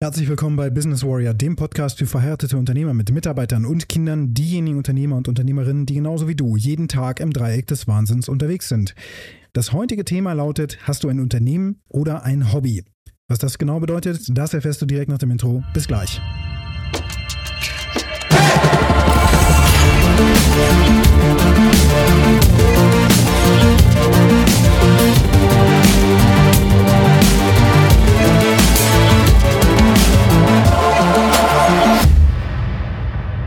Herzlich willkommen bei Business Warrior, dem Podcast für verheiratete Unternehmer mit Mitarbeitern und Kindern, diejenigen Unternehmer und Unternehmerinnen, die genauso wie du jeden Tag im Dreieck des Wahnsinns unterwegs sind. Das heutige Thema lautet, hast du ein Unternehmen oder ein Hobby? Was das genau bedeutet, das erfährst du direkt nach dem Intro. Bis gleich.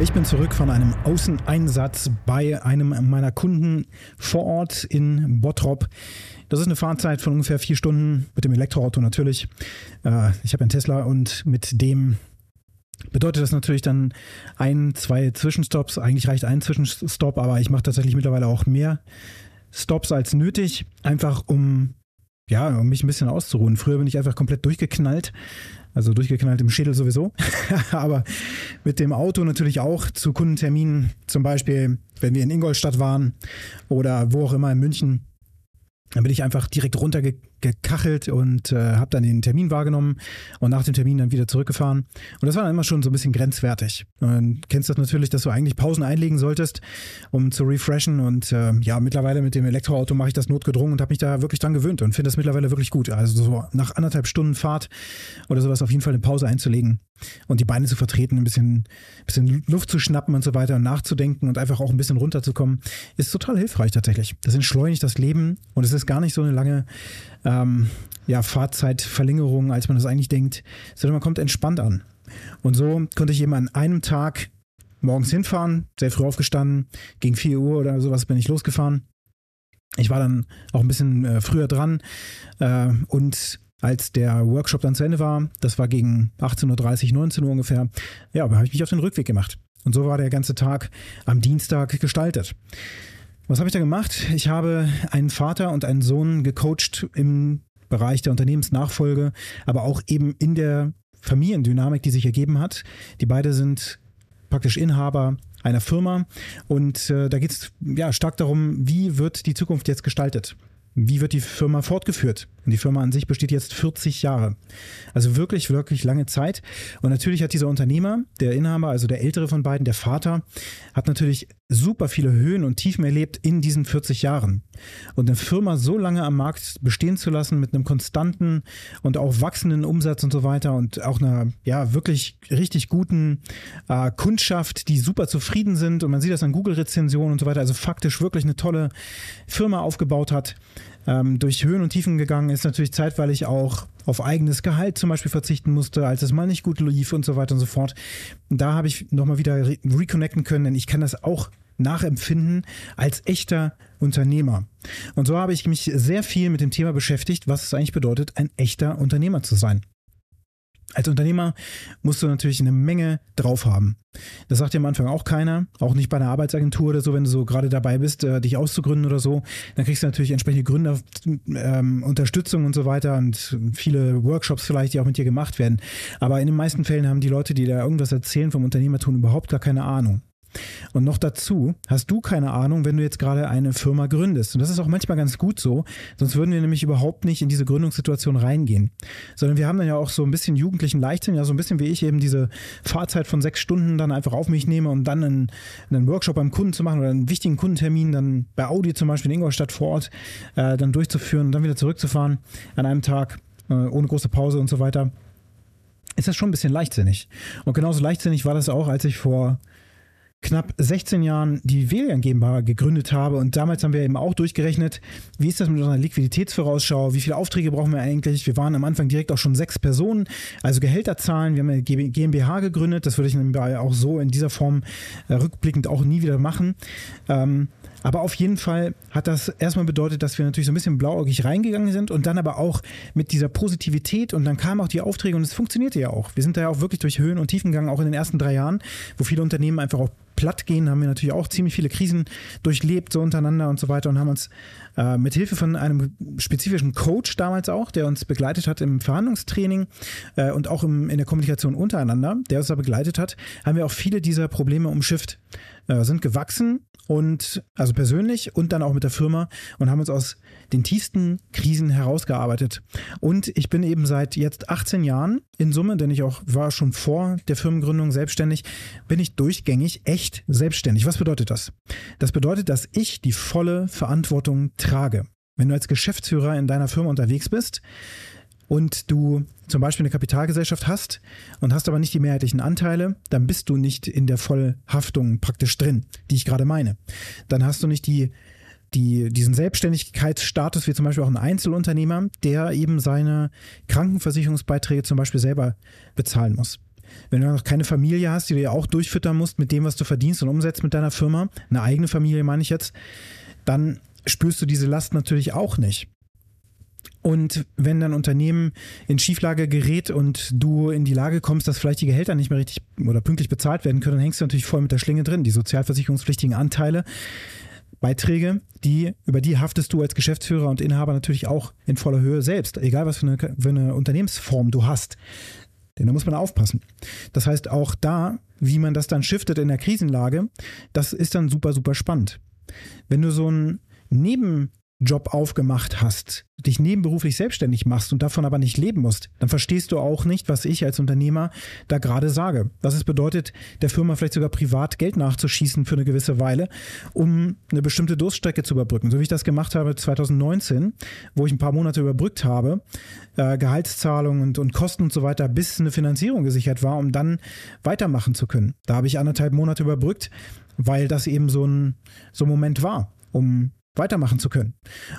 Ich bin zurück von einem Außeneinsatz bei einem meiner Kunden vor Ort in Bottrop. Das ist eine Fahrzeit von ungefähr vier Stunden mit dem Elektroauto natürlich. Äh, ich habe einen Tesla und mit dem bedeutet das natürlich dann ein, zwei Zwischenstops. Eigentlich reicht ein Zwischenstopp, aber ich mache tatsächlich mittlerweile auch mehr Stops als nötig, einfach um ja, um mich ein bisschen auszuruhen. Früher bin ich einfach komplett durchgeknallt. Also durchgeknallt im Schädel sowieso. Aber mit dem Auto natürlich auch zu Kundenterminen, zum Beispiel, wenn wir in Ingolstadt waren oder wo auch immer in München. Dann bin ich einfach direkt runtergekachelt und äh, habe dann den Termin wahrgenommen und nach dem Termin dann wieder zurückgefahren. Und das war dann immer schon so ein bisschen grenzwertig. Und kennst das natürlich, dass du eigentlich Pausen einlegen solltest, um zu refreshen. Und äh, ja, mittlerweile mit dem Elektroauto mache ich das notgedrungen und habe mich da wirklich dran gewöhnt und finde das mittlerweile wirklich gut. Also so nach anderthalb Stunden Fahrt oder sowas auf jeden Fall eine Pause einzulegen und die Beine zu vertreten, ein bisschen, bisschen Luft zu schnappen und so weiter und nachzudenken und einfach auch ein bisschen runterzukommen, ist total hilfreich tatsächlich. Das entschleunigt das Leben und es ist gar nicht so eine lange ähm, ja, Fahrzeitverlängerung, als man das eigentlich denkt, sondern man kommt entspannt an. Und so konnte ich eben an einem Tag morgens hinfahren, sehr früh aufgestanden, gegen 4 Uhr oder sowas bin ich losgefahren. Ich war dann auch ein bisschen äh, früher dran äh, und als der Workshop dann zu Ende war, das war gegen 18.30 Uhr, 19 Uhr ungefähr, ja, habe ich mich auf den Rückweg gemacht. Und so war der ganze Tag am Dienstag gestaltet. Was habe ich da gemacht? Ich habe einen Vater und einen Sohn gecoacht im Bereich der Unternehmensnachfolge, aber auch eben in der Familiendynamik, die sich ergeben hat. Die beide sind praktisch Inhaber einer Firma und äh, da geht es ja stark darum, wie wird die Zukunft jetzt gestaltet? Wie wird die Firma fortgeführt? Und die Firma an sich besteht jetzt 40 Jahre. Also wirklich, wirklich lange Zeit. Und natürlich hat dieser Unternehmer, der Inhaber, also der ältere von beiden, der Vater, hat natürlich super viele Höhen und Tiefen erlebt in diesen 40 Jahren. Und eine Firma so lange am Markt bestehen zu lassen mit einem konstanten und auch wachsenden Umsatz und so weiter und auch einer, ja, wirklich richtig guten äh, Kundschaft, die super zufrieden sind und man sieht das an Google-Rezensionen und so weiter, also faktisch wirklich eine tolle Firma aufgebaut hat, ähm, durch Höhen und Tiefen gegangen ist, natürlich zeitweilig auch auf eigenes Gehalt zum Beispiel verzichten musste, als es mal nicht gut lief und so weiter und so fort. Da habe ich nochmal wieder re reconnecten können, denn ich kann das auch nachempfinden als echter Unternehmer. Und so habe ich mich sehr viel mit dem Thema beschäftigt, was es eigentlich bedeutet, ein echter Unternehmer zu sein. Als Unternehmer musst du natürlich eine Menge drauf haben. Das sagt dir am Anfang auch keiner, auch nicht bei einer Arbeitsagentur oder so, wenn du so gerade dabei bist, äh, dich auszugründen oder so. Dann kriegst du natürlich entsprechende Gründer, ähm, Unterstützung und so weiter und viele Workshops vielleicht, die auch mit dir gemacht werden. Aber in den meisten Fällen haben die Leute, die da irgendwas erzählen vom Unternehmertum, überhaupt gar keine Ahnung. Und noch dazu hast du keine Ahnung, wenn du jetzt gerade eine Firma gründest. Und das ist auch manchmal ganz gut so, sonst würden wir nämlich überhaupt nicht in diese Gründungssituation reingehen. Sondern wir haben dann ja auch so ein bisschen jugendlichen Leichtsinn, ja so ein bisschen wie ich eben diese Fahrzeit von sechs Stunden dann einfach auf mich nehme, um dann einen, einen Workshop beim Kunden zu machen oder einen wichtigen Kundentermin dann bei Audi zum Beispiel in Ingolstadt vor Ort äh, dann durchzuführen und dann wieder zurückzufahren an einem Tag äh, ohne große Pause und so weiter ist das schon ein bisschen leichtsinnig. Und genauso leichtsinnig war das auch, als ich vor knapp 16 Jahren die Velian GmbH gegründet habe und damals haben wir eben auch durchgerechnet, wie ist das mit unserer Liquiditätsvorausschau, wie viele Aufträge brauchen wir eigentlich? Wir waren am Anfang direkt auch schon sechs Personen, also Gehälter zahlen. Wir haben eine GmbH gegründet, das würde ich auch so in dieser Form äh, rückblickend auch nie wieder machen. Ähm, aber auf jeden Fall hat das erstmal bedeutet, dass wir natürlich so ein bisschen blauäugig reingegangen sind und dann aber auch mit dieser Positivität und dann kamen auch die Aufträge und es funktionierte ja auch. Wir sind da ja auch wirklich durch Höhen und Tiefen gegangen, auch in den ersten drei Jahren, wo viele Unternehmen einfach auch platt gehen, haben wir natürlich auch ziemlich viele Krisen durchlebt, so untereinander und so weiter und haben uns äh, mit Hilfe von einem spezifischen Coach damals auch, der uns begleitet hat im Verhandlungstraining äh, und auch im, in der Kommunikation untereinander, der uns da begleitet hat, haben wir auch viele dieser Probleme umschifft, äh, sind gewachsen und also persönlich und dann auch mit der Firma und haben uns aus den tiefsten Krisen herausgearbeitet. Und ich bin eben seit jetzt 18 Jahren in Summe, denn ich auch war schon vor der Firmengründung selbstständig, bin ich durchgängig echt selbstständig. Was bedeutet das? Das bedeutet, dass ich die volle Verantwortung trage. Wenn du als Geschäftsführer in deiner Firma unterwegs bist, und du zum Beispiel eine Kapitalgesellschaft hast und hast aber nicht die mehrheitlichen Anteile, dann bist du nicht in der Vollhaftung praktisch drin, die ich gerade meine. Dann hast du nicht die, die, diesen Selbstständigkeitsstatus wie zum Beispiel auch ein Einzelunternehmer, der eben seine Krankenversicherungsbeiträge zum Beispiel selber bezahlen muss. Wenn du noch keine Familie hast, die du ja auch durchfüttern musst mit dem, was du verdienst und umsetzt mit deiner Firma, eine eigene Familie meine ich jetzt, dann spürst du diese Last natürlich auch nicht. Und wenn dein Unternehmen in Schieflage gerät und du in die Lage kommst, dass vielleicht die Gehälter nicht mehr richtig oder pünktlich bezahlt werden können, dann hängst du natürlich voll mit der Schlinge drin. Die sozialversicherungspflichtigen Anteile, Beiträge, die, über die haftest du als Geschäftsführer und Inhaber natürlich auch in voller Höhe selbst, egal was für eine, für eine Unternehmensform du hast. Denn da muss man aufpassen. Das heißt, auch da, wie man das dann shiftet in der Krisenlage, das ist dann super, super spannend. Wenn du so ein Neben Job aufgemacht hast, dich nebenberuflich selbstständig machst und davon aber nicht leben musst, dann verstehst du auch nicht, was ich als Unternehmer da gerade sage. Was es bedeutet, der Firma vielleicht sogar privat Geld nachzuschießen für eine gewisse Weile, um eine bestimmte Durststrecke zu überbrücken. So wie ich das gemacht habe 2019, wo ich ein paar Monate überbrückt habe, äh, Gehaltszahlungen und, und Kosten und so weiter, bis eine Finanzierung gesichert war, um dann weitermachen zu können. Da habe ich anderthalb Monate überbrückt, weil das eben so ein, so ein Moment war, um weitermachen zu können.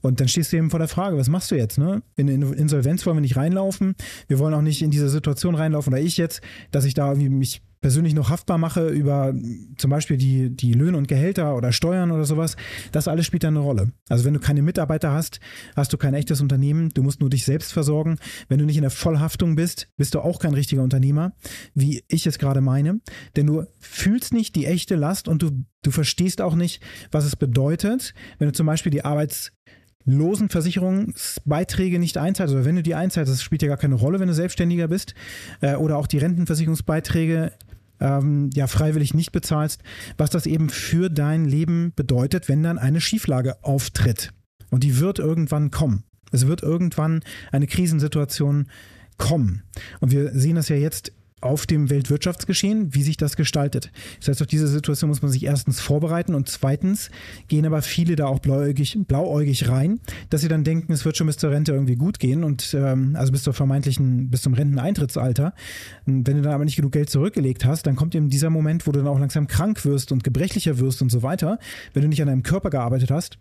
Und dann stehst du eben vor der Frage, was machst du jetzt? Ne? In, in Insolvenz wollen wir nicht reinlaufen. Wir wollen auch nicht in diese Situation reinlaufen, oder ich jetzt, dass ich da irgendwie mich persönlich noch haftbar mache über zum Beispiel die, die Löhne und Gehälter oder Steuern oder sowas, das alles spielt dann eine Rolle. Also wenn du keine Mitarbeiter hast, hast du kein echtes Unternehmen, du musst nur dich selbst versorgen. Wenn du nicht in der Vollhaftung bist, bist du auch kein richtiger Unternehmer, wie ich es gerade meine. Denn du fühlst nicht die echte Last und du, du verstehst auch nicht, was es bedeutet, wenn du zum Beispiel die Arbeits Losenversicherungsbeiträge nicht einzahlst, oder wenn du die einzahlst, das spielt ja gar keine Rolle, wenn du Selbstständiger bist, äh, oder auch die Rentenversicherungsbeiträge ähm, ja freiwillig nicht bezahlst, was das eben für dein Leben bedeutet, wenn dann eine Schieflage auftritt. Und die wird irgendwann kommen. Es wird irgendwann eine Krisensituation kommen. Und wir sehen das ja jetzt auf dem Weltwirtschaftsgeschehen, wie sich das gestaltet. Das heißt, auf diese Situation muss man sich erstens vorbereiten und zweitens gehen aber viele da auch blauäugig, blauäugig rein, dass sie dann denken, es wird schon bis zur Rente irgendwie gut gehen und ähm, also bis zur vermeintlichen, bis zum Renteneintrittsalter. Und wenn du dann aber nicht genug Geld zurückgelegt hast, dann kommt eben dieser Moment, wo du dann auch langsam krank wirst und gebrechlicher wirst und so weiter, wenn du nicht an deinem Körper gearbeitet hast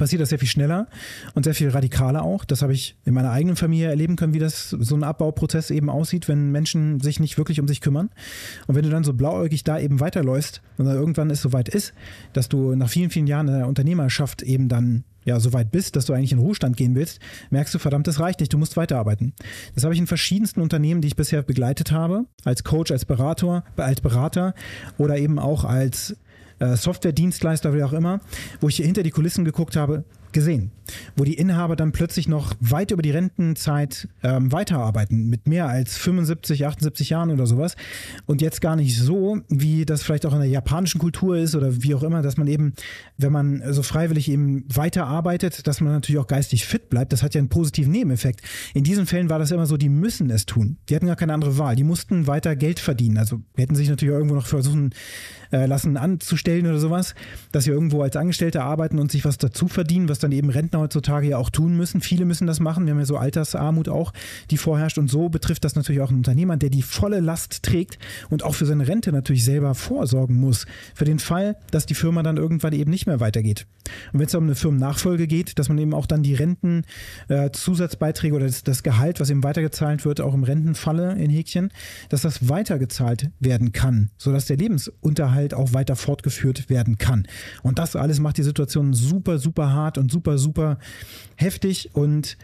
passiert das sehr viel schneller und sehr viel radikaler auch. Das habe ich in meiner eigenen Familie erleben können, wie das so ein Abbauprozess eben aussieht, wenn Menschen sich nicht wirklich um sich kümmern. Und wenn du dann so blauäugig da eben weiterläufst und dann irgendwann es soweit ist, dass du nach vielen, vielen Jahren in der Unternehmerschaft eben dann ja, so weit bist, dass du eigentlich in Ruhestand gehen willst, merkst du, verdammt, das reicht nicht, du musst weiterarbeiten. Das habe ich in verschiedensten Unternehmen, die ich bisher begleitet habe, als Coach, als Berater, als Berater oder eben auch als Software-Dienstleister, wie auch immer, wo ich hinter die Kulissen geguckt habe, gesehen, wo die Inhaber dann plötzlich noch weit über die Rentenzeit ähm, weiterarbeiten, mit mehr als 75, 78 Jahren oder sowas. Und jetzt gar nicht so, wie das vielleicht auch in der japanischen Kultur ist oder wie auch immer, dass man eben, wenn man so freiwillig eben weiterarbeitet, dass man natürlich auch geistig fit bleibt. Das hat ja einen positiven Nebeneffekt. In diesen Fällen war das immer so, die müssen es tun. Die hatten gar keine andere Wahl. Die mussten weiter Geld verdienen. Also hätten sich natürlich irgendwo noch versuchen äh, lassen anzustellen oder sowas, dass sie irgendwo als Angestellte arbeiten und sich was dazu verdienen, was dann eben Rentner heutzutage ja auch tun müssen. Viele müssen das machen. Wir haben ja so Altersarmut auch, die vorherrscht. Und so betrifft das natürlich auch einen Unternehmer, der die volle Last trägt und auch für seine Rente natürlich selber vorsorgen muss. Für den Fall, dass die Firma dann irgendwann eben nicht mehr weitergeht. Und wenn es um eine Firmennachfolge geht, dass man eben auch dann die Renten, äh, oder das, das Gehalt, was eben weitergezahlt wird, auch im Rentenfalle in Häkchen, dass das weitergezahlt werden kann, sodass der Lebensunterhalt auch weiter fortgeführt werden kann. Und das alles macht die Situation super, super hart und super, super heftig. Und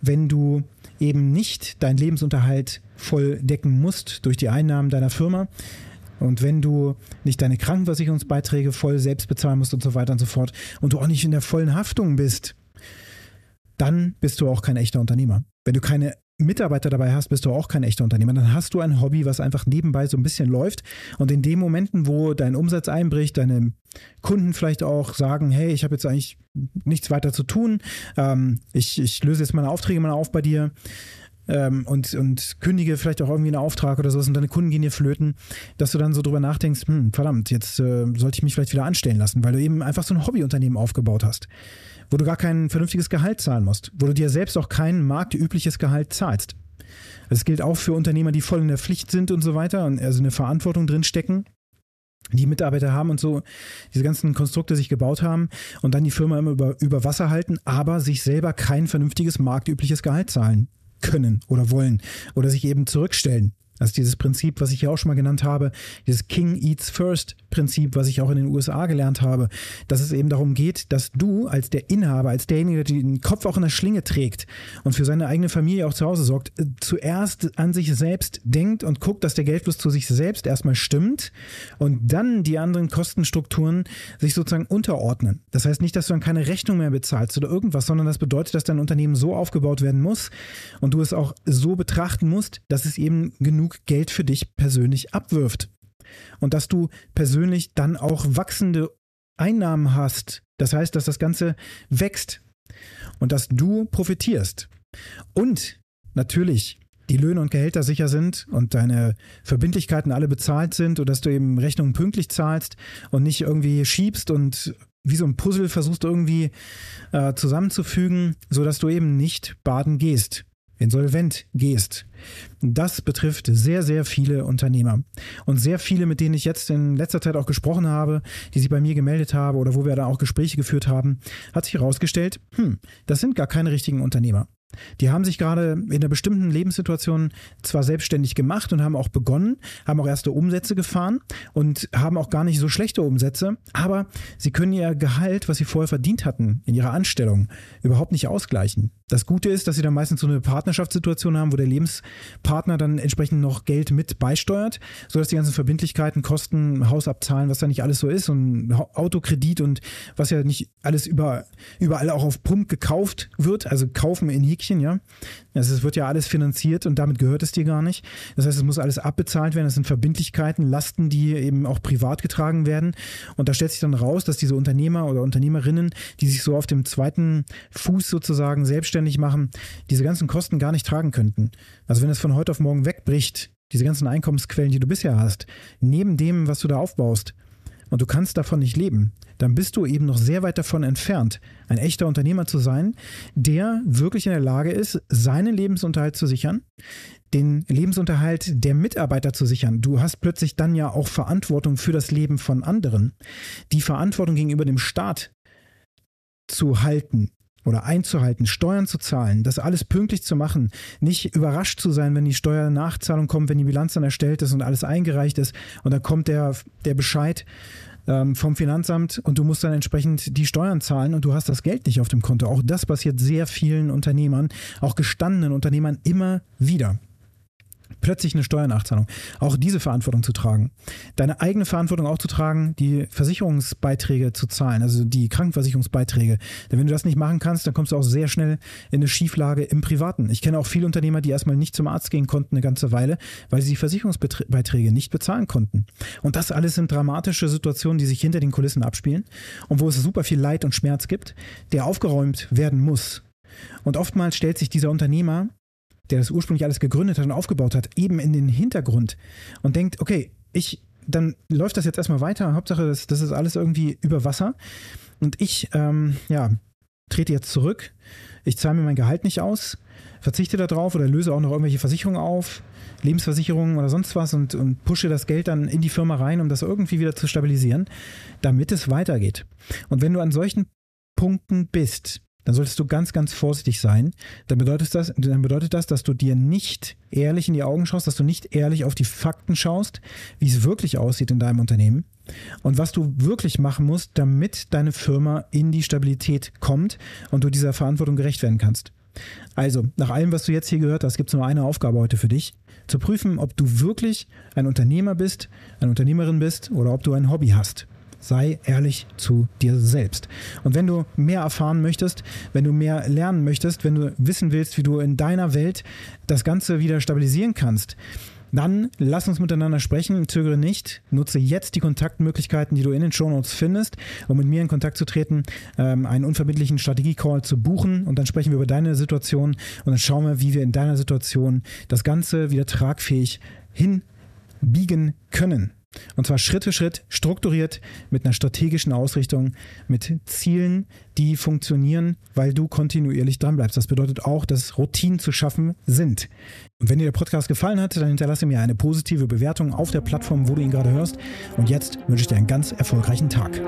wenn du eben nicht deinen Lebensunterhalt voll decken musst durch die Einnahmen deiner Firma, und wenn du nicht deine Krankenversicherungsbeiträge voll selbst bezahlen musst und so weiter und so fort und du auch nicht in der vollen Haftung bist, dann bist du auch kein echter Unternehmer. Wenn du keine Mitarbeiter dabei hast, bist du auch kein echter Unternehmer. Dann hast du ein Hobby, was einfach nebenbei so ein bisschen läuft. Und in den Momenten, wo dein Umsatz einbricht, deine Kunden vielleicht auch sagen, hey, ich habe jetzt eigentlich nichts weiter zu tun, ähm, ich, ich löse jetzt meine Aufträge mal auf bei dir, ähm, und, und kündige vielleicht auch irgendwie einen Auftrag oder sowas und deine Kunden gehen dir flöten, dass du dann so drüber nachdenkst, hm, verdammt, jetzt äh, sollte ich mich vielleicht wieder anstellen lassen, weil du eben einfach so ein Hobbyunternehmen aufgebaut hast, wo du gar kein vernünftiges Gehalt zahlen musst, wo du dir selbst auch kein marktübliches Gehalt zahlst. Das gilt auch für Unternehmer, die voll in der Pflicht sind und so weiter und also eine Verantwortung drin stecken die Mitarbeiter haben und so diese ganzen Konstrukte sich gebaut haben und dann die Firma immer über, über Wasser halten, aber sich selber kein vernünftiges marktübliches Gehalt zahlen können oder wollen oder sich eben zurückstellen. Also dieses Prinzip, was ich ja auch schon mal genannt habe, dieses King Eats First Prinzip, was ich auch in den USA gelernt habe, dass es eben darum geht, dass du als der Inhaber, als derjenige, der den Kopf auch in der Schlinge trägt und für seine eigene Familie auch zu Hause sorgt, äh, zuerst an sich selbst denkt und guckt, dass der Geldfluss zu sich selbst erstmal stimmt und dann die anderen Kostenstrukturen sich sozusagen unterordnen. Das heißt nicht, dass du dann keine Rechnung mehr bezahlst oder irgendwas, sondern das bedeutet, dass dein Unternehmen so aufgebaut werden muss und du es auch so betrachten musst, dass es eben genug Geld für dich persönlich abwirft. Und dass du persönlich dann auch wachsende Einnahmen hast. Das heißt, dass das Ganze wächst und dass du profitierst. Und natürlich die Löhne und Gehälter sicher sind und deine Verbindlichkeiten alle bezahlt sind und dass du eben Rechnungen pünktlich zahlst und nicht irgendwie schiebst und wie so ein Puzzle versuchst irgendwie äh, zusammenzufügen, sodass du eben nicht baden gehst insolvent gehst. Das betrifft sehr, sehr viele Unternehmer. Und sehr viele, mit denen ich jetzt in letzter Zeit auch gesprochen habe, die sich bei mir gemeldet haben oder wo wir da auch Gespräche geführt haben, hat sich herausgestellt, hm, das sind gar keine richtigen Unternehmer. Die haben sich gerade in einer bestimmten Lebenssituation zwar selbstständig gemacht und haben auch begonnen, haben auch erste Umsätze gefahren und haben auch gar nicht so schlechte Umsätze, aber sie können ihr Gehalt, was sie vorher verdient hatten in ihrer Anstellung, überhaupt nicht ausgleichen. Das Gute ist, dass sie dann meistens so eine Partnerschaftssituation haben, wo der Lebenspartner dann entsprechend noch Geld mit beisteuert, sodass die ganzen Verbindlichkeiten, Kosten, Haus abzahlen, was da nicht alles so ist und Autokredit und was ja nicht alles über, überall auch auf Pump gekauft wird, also kaufen in Häkchen Häkchen, ja. Also es wird ja alles finanziert und damit gehört es dir gar nicht. Das heißt, es muss alles abbezahlt werden. Das sind Verbindlichkeiten, Lasten, die eben auch privat getragen werden. Und da stellt sich dann raus, dass diese Unternehmer oder Unternehmerinnen, die sich so auf dem zweiten Fuß sozusagen selbstständig machen, diese ganzen Kosten gar nicht tragen könnten. Also wenn es von heute auf morgen wegbricht, diese ganzen Einkommensquellen, die du bisher hast, neben dem, was du da aufbaust, und du kannst davon nicht leben, dann bist du eben noch sehr weit davon entfernt, ein echter Unternehmer zu sein, der wirklich in der Lage ist, seinen Lebensunterhalt zu sichern, den Lebensunterhalt der Mitarbeiter zu sichern. Du hast plötzlich dann ja auch Verantwortung für das Leben von anderen. Die Verantwortung gegenüber dem Staat zu halten, oder einzuhalten, Steuern zu zahlen, das alles pünktlich zu machen, nicht überrascht zu sein, wenn die Steuernachzahlung kommt, wenn die Bilanz dann erstellt ist und alles eingereicht ist und dann kommt der, der Bescheid ähm, vom Finanzamt und du musst dann entsprechend die Steuern zahlen und du hast das Geld nicht auf dem Konto. Auch das passiert sehr vielen Unternehmern, auch gestandenen Unternehmern immer wieder plötzlich eine Steuernachzahlung. Auch diese Verantwortung zu tragen. Deine eigene Verantwortung auch zu tragen, die Versicherungsbeiträge zu zahlen, also die Krankenversicherungsbeiträge. Denn wenn du das nicht machen kannst, dann kommst du auch sehr schnell in eine Schieflage im Privaten. Ich kenne auch viele Unternehmer, die erstmal nicht zum Arzt gehen konnten eine ganze Weile, weil sie die Versicherungsbeiträge nicht bezahlen konnten. Und das alles sind dramatische Situationen, die sich hinter den Kulissen abspielen und wo es super viel Leid und Schmerz gibt, der aufgeräumt werden muss. Und oftmals stellt sich dieser Unternehmer der das ursprünglich alles gegründet hat und aufgebaut hat, eben in den Hintergrund und denkt, okay, ich, dann läuft das jetzt erstmal weiter. Hauptsache, das, das ist alles irgendwie über Wasser. Und ich, ähm, ja, trete jetzt zurück. Ich zahle mir mein Gehalt nicht aus, verzichte darauf oder löse auch noch irgendwelche Versicherungen auf, Lebensversicherungen oder sonst was und, und pushe das Geld dann in die Firma rein, um das irgendwie wieder zu stabilisieren, damit es weitergeht. Und wenn du an solchen Punkten bist, dann solltest du ganz, ganz vorsichtig sein. Dann bedeutet das, dann bedeutet das, dass du dir nicht ehrlich in die Augen schaust, dass du nicht ehrlich auf die Fakten schaust, wie es wirklich aussieht in deinem Unternehmen und was du wirklich machen musst, damit deine Firma in die Stabilität kommt und du dieser Verantwortung gerecht werden kannst. Also, nach allem, was du jetzt hier gehört hast, gibt es nur eine Aufgabe heute für dich. Zu prüfen, ob du wirklich ein Unternehmer bist, eine Unternehmerin bist oder ob du ein Hobby hast. Sei ehrlich zu dir selbst. Und wenn du mehr erfahren möchtest, wenn du mehr lernen möchtest, wenn du wissen willst, wie du in deiner Welt das Ganze wieder stabilisieren kannst, dann lass uns miteinander sprechen, zögere nicht, nutze jetzt die Kontaktmöglichkeiten, die du in den Shownotes findest, um mit mir in Kontakt zu treten, ähm, einen unverbindlichen Strategie-Call zu buchen und dann sprechen wir über deine Situation und dann schauen wir, wie wir in deiner Situation das Ganze wieder tragfähig hinbiegen können. Und zwar Schritt für Schritt, strukturiert, mit einer strategischen Ausrichtung, mit Zielen, die funktionieren, weil du kontinuierlich dranbleibst. Das bedeutet auch, dass Routinen zu schaffen sind. Und wenn dir der Podcast gefallen hat, dann hinterlasse mir eine positive Bewertung auf der Plattform, wo du ihn gerade hörst. Und jetzt wünsche ich dir einen ganz erfolgreichen Tag.